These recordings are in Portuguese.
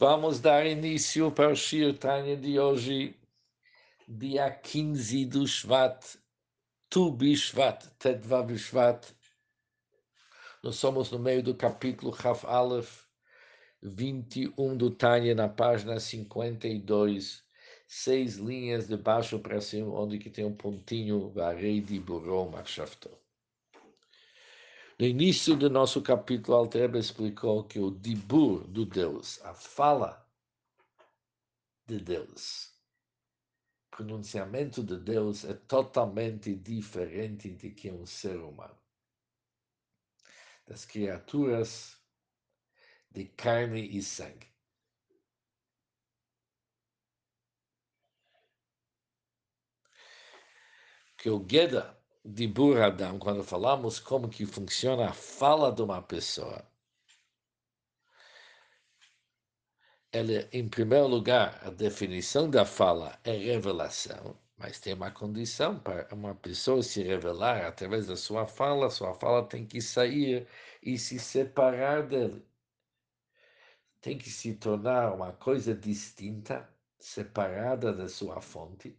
Vamos dar início para o Shir Tanya de hoje, dia 15 do Shvat, Tu Bishvat, Tedvav Shvat. Nós somos no meio do capítulo Chaf Aleph, 21 do Tanya, na página 52, seis linhas de baixo para cima, onde que tem um pontinho, Varei de Buró Machshavto. No início do nosso capítulo, Altreba explicou que o dibur do Deus, a fala de Deus, o pronunciamento de Deus é totalmente diferente de que um ser humano. Das criaturas de carne e sangue. Que o Geda de Buradam, quando falamos como que funciona a fala de uma pessoa, ela, em primeiro lugar, a definição da fala é revelação, mas tem uma condição para uma pessoa se revelar através da sua fala, sua fala tem que sair e se separar dele. Tem que se tornar uma coisa distinta, separada da sua fonte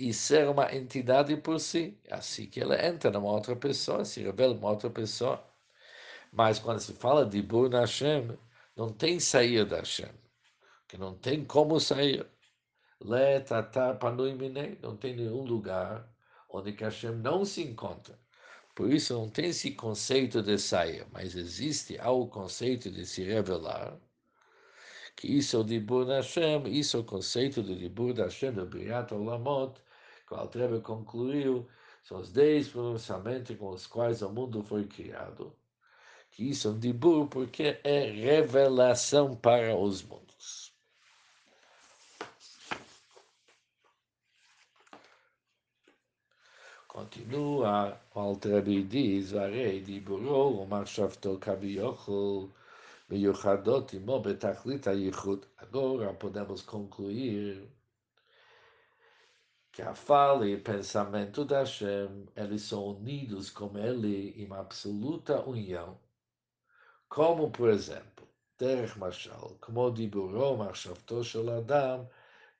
e ser uma entidade por si. Assim que ela entra numa outra pessoa, se revela uma outra pessoa. Mas quando se fala de Bur Hashem, não tem sair da Hashem, que não tem como sair. Le tatar panuimine, não tem nenhum lugar onde que Hashem não se encontra. Por isso não tem esse conceito de sair, mas existe o conceito de se revelar que isso é o Dibur Hashem, isso é o conceito do Dibur Hashem, do Briat Olamot, qual o concluiu, são os dez pronunciamentos com os quais o mundo foi criado, que isso é um dibur porque é revelação para os mundos. Continua, o Altrebe diz, Varei diburo, o Marshavto Kaviyochol, Agora podemos concluir que a fala e o pensamento da Hashem, eles são unidos com ele em absoluta união. Como, por exemplo, דרך משל, כמו דיבורו, מחשבתו של אדם,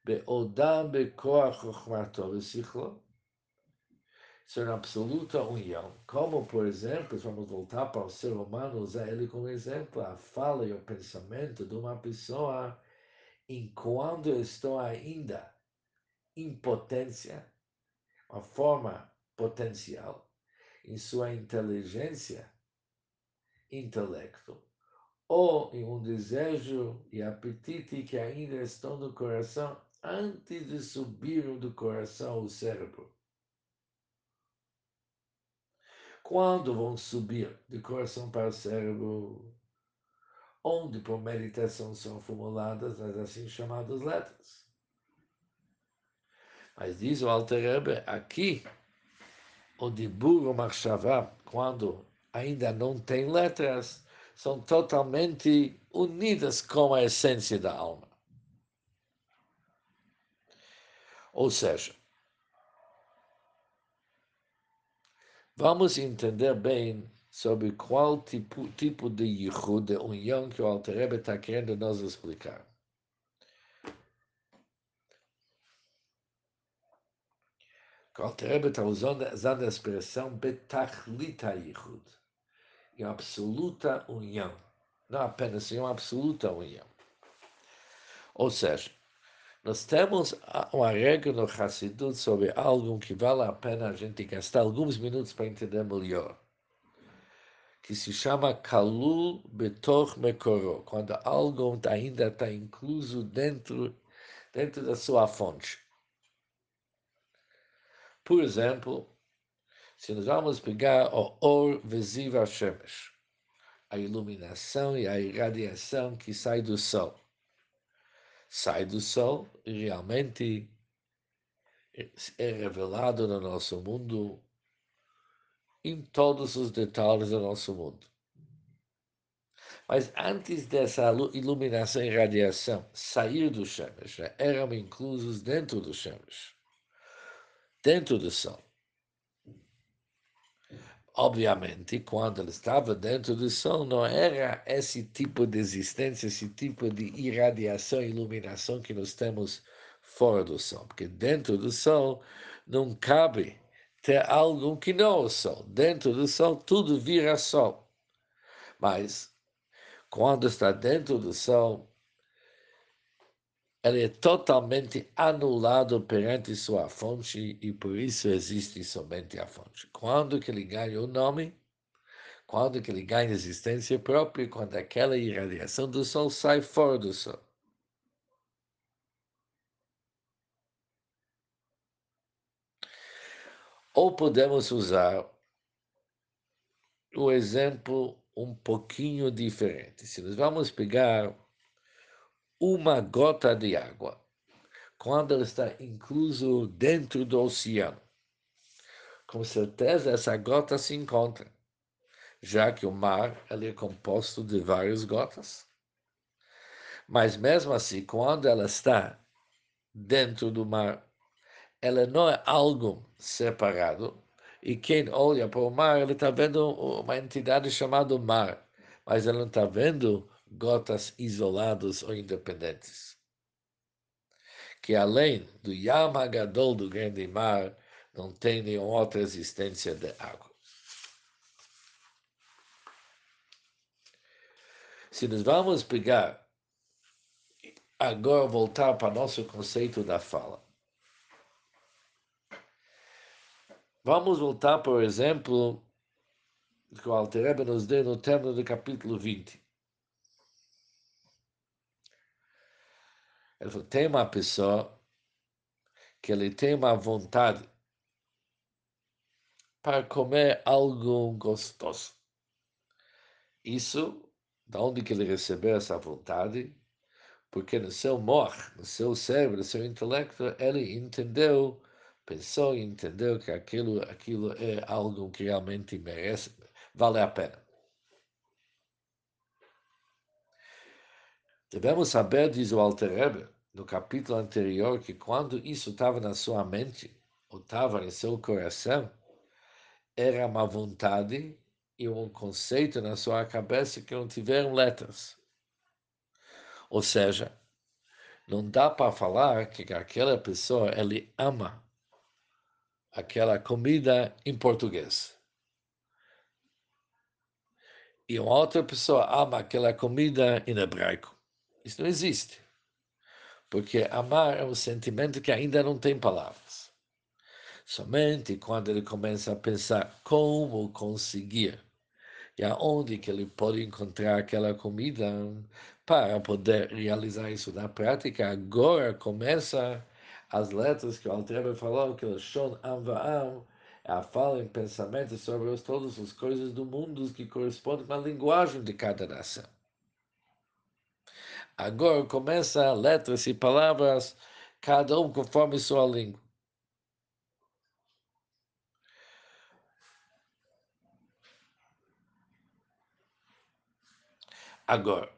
בעודם בכוח חוכמתו ושכלו. Isso é uma absoluta união. Como, por exemplo, vamos voltar para o ser humano, usar ele como exemplo, a fala e o pensamento de uma pessoa enquanto estou ainda em potência, uma forma potencial, em sua inteligência, intelecto, ou em um desejo e apetite que ainda estão no coração antes de subir do coração ao cérebro. Quando vão subir de coração para o cérebro, onde por meditação são formuladas as assim chamadas letras. Mas diz o Alter Rebbe, aqui, o Dibur o Marshavá, quando ainda não tem letras, são totalmente unidas com a essência da alma. Ou seja, vamos entender bem sobre qual tipo, tipo de yichud, de união que o Alter Rebbe está querendo nos explicar. O Alter está usando, usando a expressão betachlita yichud, em absoluta união, não apenas em uma absoluta união. Ou seja, nós temos uma regra no Hassidut sobre algo que vale a pena a gente gastar alguns minutos para entender melhor, que se chama Kalul Betoch Mekoro, quando algo ainda está incluso dentro, dentro da sua fonte. Por exemplo, se nós vamos pegar o Or Veziva Shemesh, a iluminação e a irradiação que sai do Sol sai do Sol e realmente é revelado no nosso mundo em todos os detalhes do nosso mundo. Mas antes dessa iluminação e radiação sair do Shemesh, já eram inclusos dentro do Shemesh, dentro do Sol. Obviamente, quando ele estava dentro do Sol, não era esse tipo de existência, esse tipo de irradiação, iluminação que nós temos fora do Sol. Porque dentro do Sol não cabe ter algo que não é o Sol. Dentro do Sol, tudo vira Sol. Mas, quando está dentro do Sol, ele é totalmente anulado perante sua fonte e por isso existe somente a fonte. Quando que ele ganha o nome? Quando que ele ganha existência própria? Quando aquela irradiação do Sol sai fora do Sol. Ou podemos usar o exemplo um pouquinho diferente. Se nós vamos pegar uma gota de água, quando ela está incluso dentro do oceano. Com certeza essa gota se encontra, já que o mar ele é composto de várias gotas. Mas mesmo assim, quando ela está dentro do mar, ela não é algo separado. E quem olha para o mar, ele está vendo uma entidade chamada mar, mas ele não está vendo gotas isoladas ou independentes. Que além do Yamagadol do grande mar, não tem nenhuma outra existência de água. Se nós vamos pegar, agora voltar para nosso conceito da fala. Vamos voltar, por exemplo, que o Alter nos deu no término do capítulo 20. Ele falou, tem uma pessoa que ele tem uma vontade para comer algo gostoso. Isso, da onde que ele recebeu essa vontade? Porque no seu mor, no seu cérebro, no seu intelecto, ele entendeu, pensou e entendeu que aquilo, aquilo é algo que realmente merece, vale a pena. Devemos saber, diz o Alter Rebbe, no capítulo anterior, que quando isso estava na sua mente, ou estava em seu coração, era uma vontade e um conceito na sua cabeça que não tiveram letras. Ou seja, não dá para falar que aquela pessoa ele ama aquela comida em português. E uma outra pessoa ama aquela comida em hebraico. Isso não existe. Porque amar é um sentimento que ainda não tem palavras. Somente quando ele começa a pensar como conseguir e aonde que ele pode encontrar aquela comida para poder realizar isso na prática, agora começa as letras que o Altrebe falou, que o Shon Am Va'am, é a fala em pensamento sobre todas as coisas do mundo que correspondem a linguagem de cada nação. Agora começa letras e palavras, cada um conforme sua língua. Agora,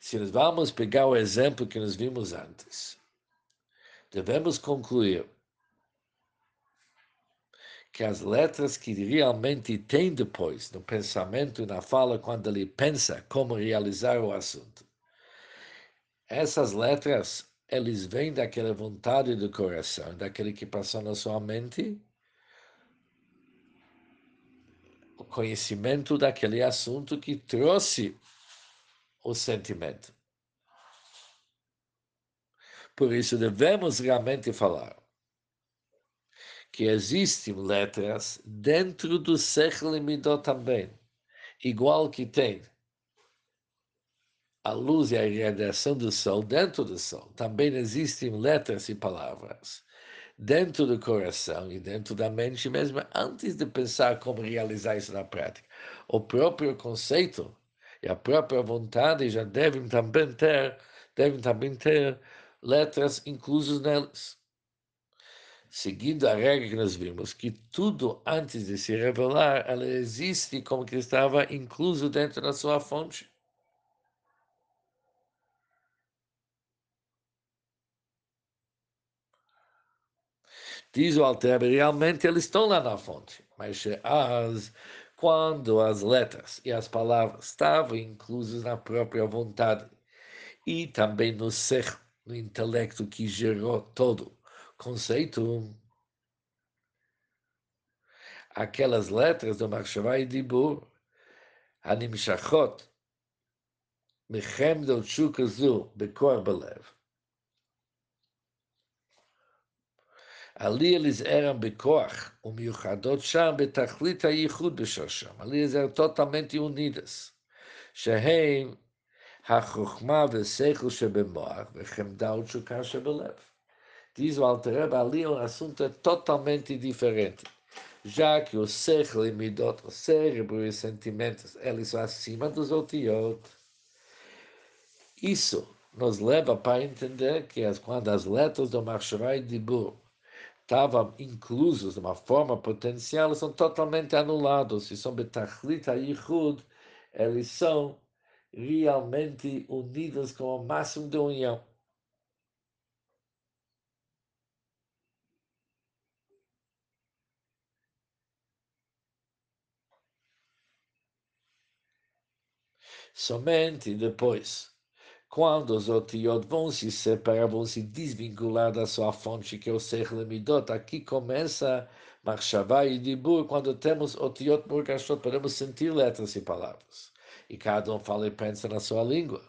se nós vamos pegar o exemplo que nós vimos antes, devemos concluir que as letras que realmente tem depois no pensamento e na fala quando ele pensa como realizar o assunto. Essas letras, eles vêm daquela vontade do coração, daquele que passou na sua mente, o conhecimento daquele assunto que trouxe o sentimento. Por isso devemos realmente falar que existem letras dentro do Sechel Midot também, igual que tem a luz e a radiação do Sol dentro do Sol. Também existem letras e palavras dentro do coração e dentro da mente mesmo, antes de pensar como realizar isso na prática. O próprio conceito e a própria vontade já devem também ter, devem também ter letras inclusas nelas seguindo a regra que nós vimos, que tudo antes de se revelar, ela existe como que estava incluso dentro da sua fonte. Diz o Alter, realmente eles estão lá na fonte, mas as, quando as letras e as palavras estavam inclusas na própria vontade e também no ser, no intelecto que gerou todo conceito, aquelas letras do Marshavai Dibur, הנמשכות מחמדות שוק הזו בכוח בלב. Ali eles eram בכוח ומיוחדות שם בתכלית הייחוד בשורשם. Ali eles eram totalmente unidas, שהם החוכמה ושכל שבמוח וחמדה ותשוקה שבלב. Diz o Alter ali é um assunto totalmente diferente já que o sechel e midot, o cérebro e os sentimentos, eles são acima dos otiot. Isso nos leva para entender que quando as letras do Marshavai Dibur estavam inclusos de uma forma potencial, são totalmente anulados. E são betachlit yichud, eles são realmente unidos com o máximo de união. Somente depois, quando os otiot vão se separar, vão se desvincular da sua fonte, que é o Ser Lemidot, aqui começa Marshavá e Dibur, quando temos otiot murgashot, podemos sentir letras e palavras. E cada um fala e pensa na sua língua.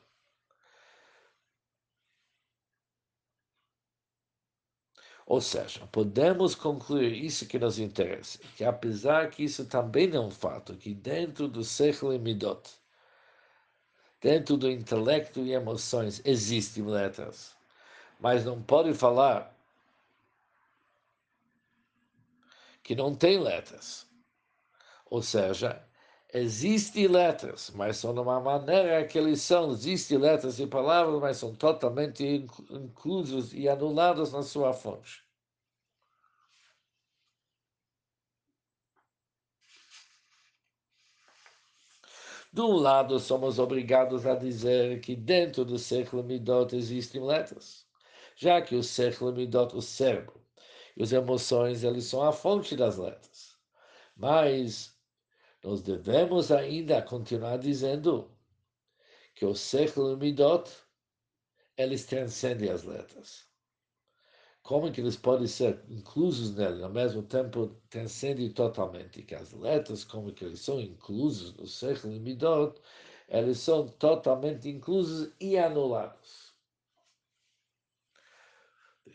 Ou seja, podemos concluir isso que nos interessa, que apesar que isso também é um fato, que dentro do Sechel Midot, Dentro do intelecto e emoções existem letras, mas não pode falar que não tem letras. Ou seja, existem letras, mas são de uma maneira que eles são. Existem letras e palavras, mas são totalmente inclusos e anulados na sua fonte. De um lado, somos obrigados a dizer que dentro do século Midot existem letras, já que o século Midot, o cérebro e as emoções, eles são a fonte das letras. Mas nós devemos ainda continuar dizendo que o século Midot, eles transcendem as letras como que eles podem ser inclusos nele, ao mesmo tempo transcendem totalmente, que as letras, como que eles são inclusos no Sechel e eles são totalmente inclusos e anulados.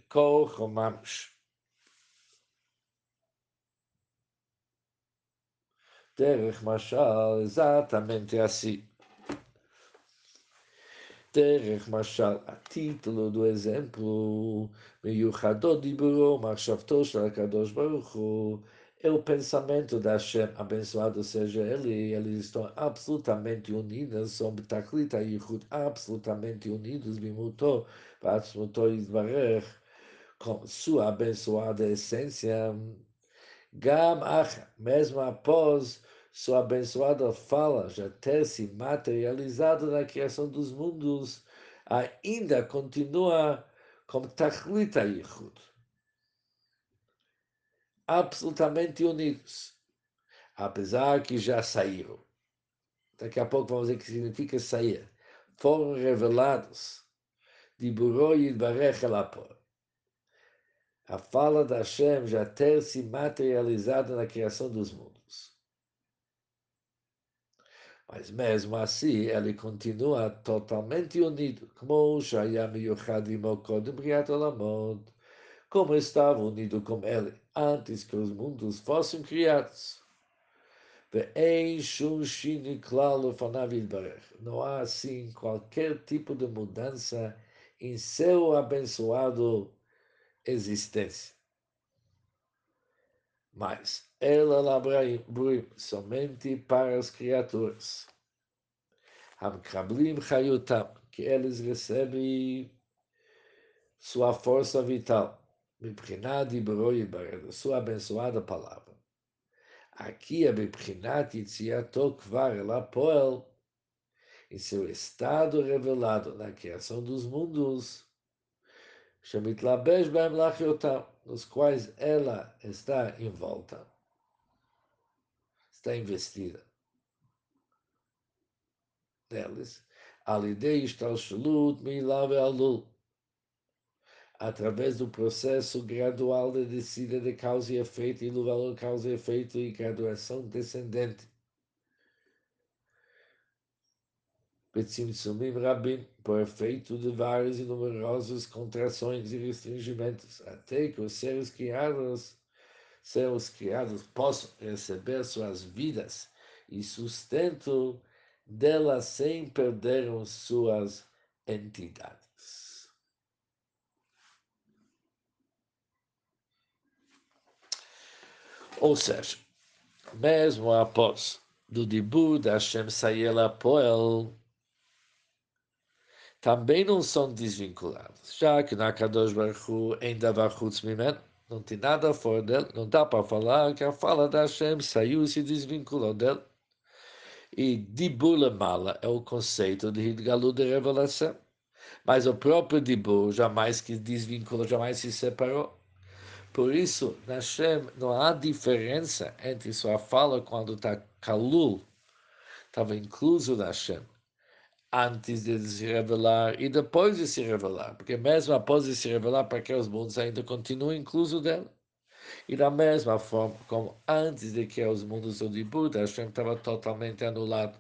Kol Chomamush. Derech Mashal, exatamente assim. Derech Mashal a título do exemplo, Meyuchadot Diburo Marshavto Shal Kadosh Baruch é o pensamento da Hashem, abençoado seja ele, eles estão absolutamente unidos, são Betaklita e Yichud, absolutamente unidos, Bimuto, Batsmuto Yisbarech, com sua abençoada essência, Gam Ach, mesmo após sua abençoada fala já ter se materializado na criação dos mundos, ainda continua como Tachlita Yichud. Absolutamente unidos, apesar que já saíram. Daqui a pouco vamos ver o que significa sair. Foram revelados de Buró Yidbarech Elapor. A fala da Hashem já ter se materializado na criação dos mundos. Mas mesmo assim, ele continua totalmente unido, como como estava unido com ele antes que os mundos fossem criados. Não há assim qualquer tipo de mudança em seu abençoado existência. Mas ela Labraim, somente para as criaturas. Hamkablim Hayutam, que eles recebem sua força vital, Mibrinat Ibroi sua abençoada palavra. Aqui é Mibrinat Yitziato Kvar Elapoel, em seu estado revelado na criação dos mundos, Shemitlabesh Bem Lachiotam, nos quais ela está em volta, está investida neles, Alidei Ishtalshalut Milave Alul, através do processo gradual de descida de causa e efeito, e do valor causa e efeito e graduação descendente. Betzimtzumim Rabim, por efeito de várias e numerosas contrações e restringimentos, até que os seres criados, seres criados possam receber suas vidas e sustento delas sem perder suas entidades. Ou seja, mesmo após do dibur da Hashem sair a Poel, também não são desvinculados, já que na Kadosh Baruch Hu ainda Chutz Mimen, não tem nada fora dele, não dá para falar que a fala da Hashem saiu e se desvinculou dele. E Dibur Mala é o conceito de Hidgalu de revelação. Mas o próprio Dibur jamais que desvinculou, jamais se separou. Por isso, na Hashem não há diferença entre sua fala quando está Kalul, estava incluso na Hashem, antes de se revelar e depois de se revelar, porque mesmo após de se revelar, para que os mundos ainda continuam incluso dela. E da mesma forma como antes de que os mundos do Dibur, Hashem estava totalmente anulado.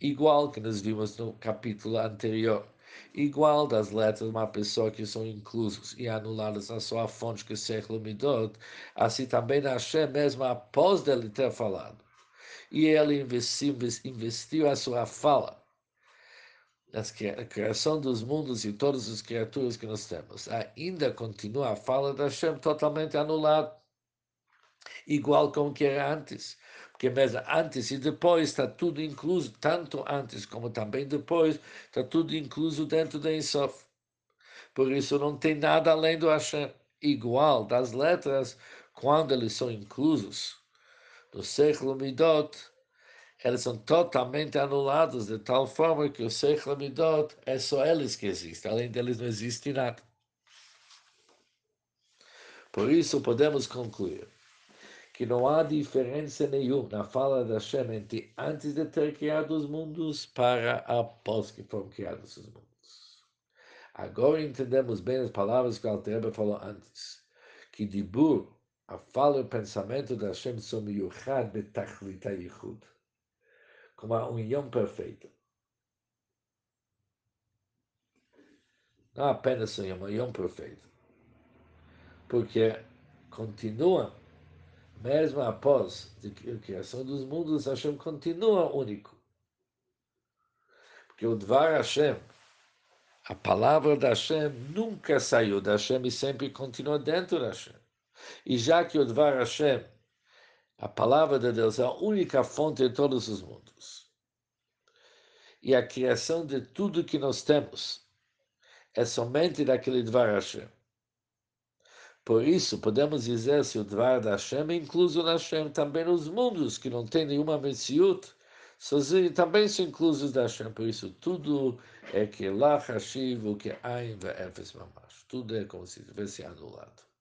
Igual que nós vimos no capítulo anterior. Igual das letras de uma pessoa que são inclusos e anuladas na sua fonte, que é Midot, assim também Hashem, mesmo após dele ter falado. E ele investiu, investiu a sua fala a criação dos mundos e todas as criaturas que nós temos, ainda continua a fala da Hashem totalmente anulada, igual como que era antes. Porque mesmo antes e depois está tudo incluso, tanto antes como também depois, está tudo incluso dentro da Ensof. Por isso não tem nada além do Hashem. Igual das letras, quando eles são inclusos no século Midot, eles são totalmente anulados de tal forma que o Seichel Midot é só eles que existem, além deles não existe nada. Por isso podemos concluir que não há diferença nenhuma na fala da Hashem entre antes de ter criado os mundos para após que foram criados os mundos. Agora entendemos bem as palavras que o Altreba falou antes, que Dibur, a fala e o pensamento da Hashem são miyuchad betachlita yichud com uma união perfeita. Não apenas uma união perfeita, porque continua, mesmo após a criação dos mundos, Hashem continua único. Porque o Dvar Hashem, a palavra da Hashem nunca saiu da Hashem e sempre continua dentro da Hashem. E já que o Dvar Hashem a palavra de Deus é a única fonte de todos os mundos. E a criação de tudo que nós temos é somente daquele Dvar Hashem. Por isso, podemos dizer se o Dvar da Hashem é incluso na Hashem, também nos mundos que não tem nenhuma Metziut, sozinho, também são inclusos da Hashem. Por isso, tudo é que lá Hashiv, o que Ain, Efes Mamash. Tudo é como se tivesse anulado.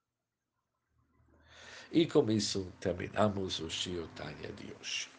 E com isso terminamos o Shio Tanya de hoje.